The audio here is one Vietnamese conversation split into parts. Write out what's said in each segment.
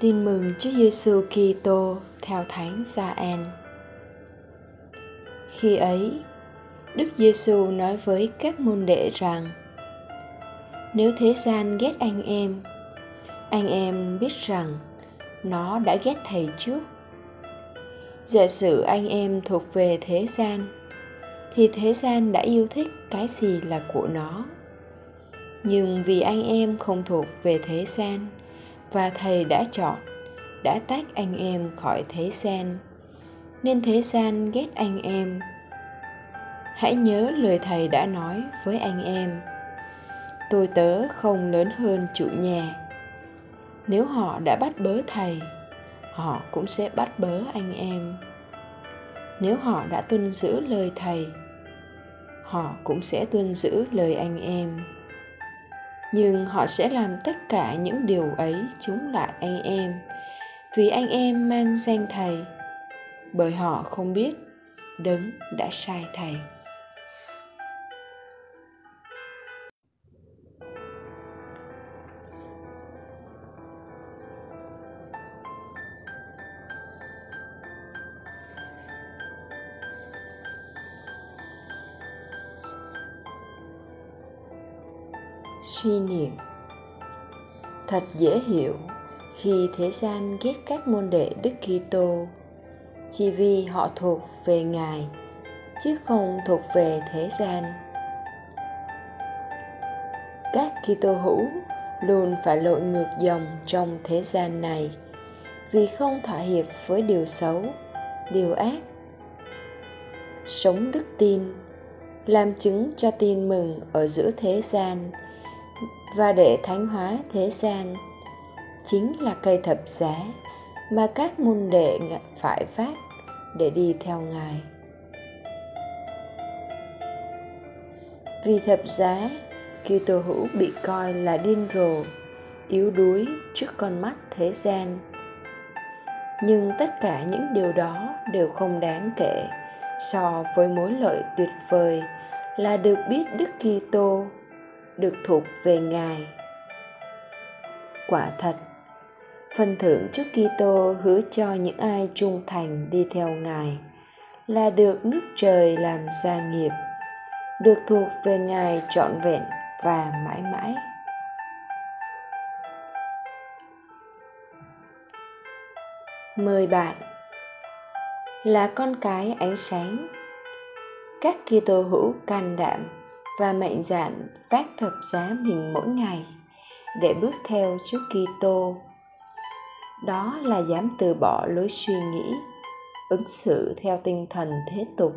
Tin mừng Chúa Giêsu Kitô theo Thánh Gioan. Khi ấy, Đức Giêsu nói với các môn đệ rằng: Nếu thế gian ghét anh em, anh em biết rằng nó đã ghét thầy trước. Giả sử anh em thuộc về thế gian, thì thế gian đã yêu thích cái gì là của nó. Nhưng vì anh em không thuộc về thế gian, và thầy đã chọn, đã tách anh em khỏi thế gian. Nên thế gian ghét anh em. Hãy nhớ lời thầy đã nói với anh em. Tôi tớ không lớn hơn chủ nhà. Nếu họ đã bắt bớ thầy, họ cũng sẽ bắt bớ anh em. Nếu họ đã tuân giữ lời thầy, họ cũng sẽ tuân giữ lời anh em nhưng họ sẽ làm tất cả những điều ấy chống lại anh em. Vì anh em mang danh thầy, bởi họ không biết đấng đã sai thầy. Suy niệm thật dễ hiểu khi thế gian ghét các môn đệ Đức Kitô chỉ vì họ thuộc về Ngài chứ không thuộc về thế gian. Các Kitô hữu luôn phải lội ngược dòng trong thế gian này vì không thỏa hiệp với điều xấu, điều ác. Sống đức tin, làm chứng cho tin mừng ở giữa thế gian và để thánh hóa thế gian, chính là cây thập giá mà các môn đệ phải phát để đi theo ngài. Vì thập giá, Kitô hữu bị coi là điên rồ, yếu đuối trước con mắt thế gian. Nhưng tất cả những điều đó đều không đáng kể so với mối lợi tuyệt vời là được biết Đức Kitô được thuộc về Ngài. Quả thật, phần thưởng Chúa Kitô hứa cho những ai trung thành đi theo Ngài là được nước trời làm gia nghiệp, được thuộc về Ngài trọn vẹn và mãi mãi. Mời bạn là con cái ánh sáng các Kitô hữu can đảm và mạnh dạn vác thập giá mình mỗi ngày để bước theo Chúa Kitô. Đó là dám từ bỏ lối suy nghĩ, ứng xử theo tinh thần thế tục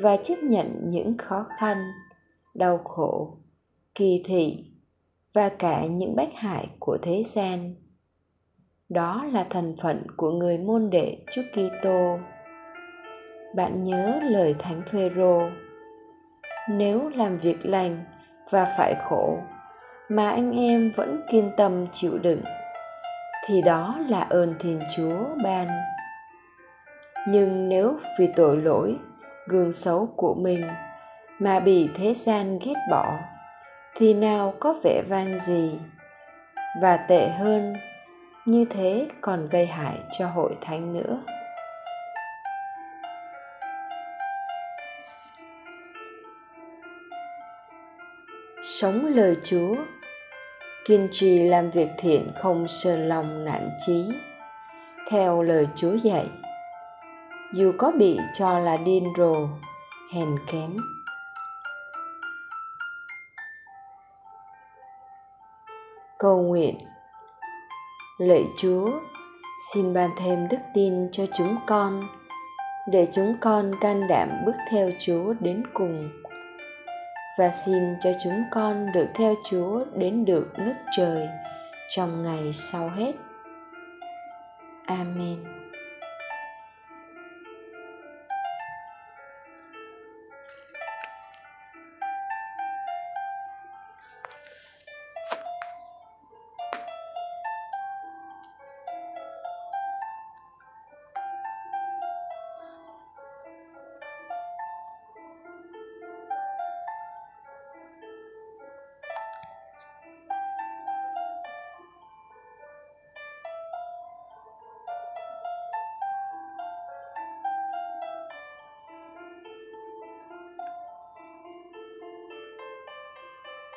và chấp nhận những khó khăn, đau khổ, kỳ thị và cả những bách hại của thế gian. Đó là thần phận của người môn đệ Chúa Kitô. Bạn nhớ lời Thánh Phêrô nếu làm việc lành và phải khổ, mà anh em vẫn kiên tâm chịu đựng, thì đó là ơn thiên chúa ban. Nhưng nếu vì tội lỗi, gương xấu của mình mà bị thế gian ghét bỏ, thì nào có vẻ vang gì và tệ hơn, như thế còn gây hại cho hội thánh nữa. Sống lời Chúa, kiên trì làm việc thiện không sờn lòng nản chí. Theo lời Chúa dạy, dù có bị cho là điên rồ, hèn kém. Cầu nguyện Lạy Chúa, xin ban thêm đức tin cho chúng con, để chúng con can đảm bước theo Chúa đến cùng và xin cho chúng con được theo Chúa đến được nước trời trong ngày sau hết. Amen.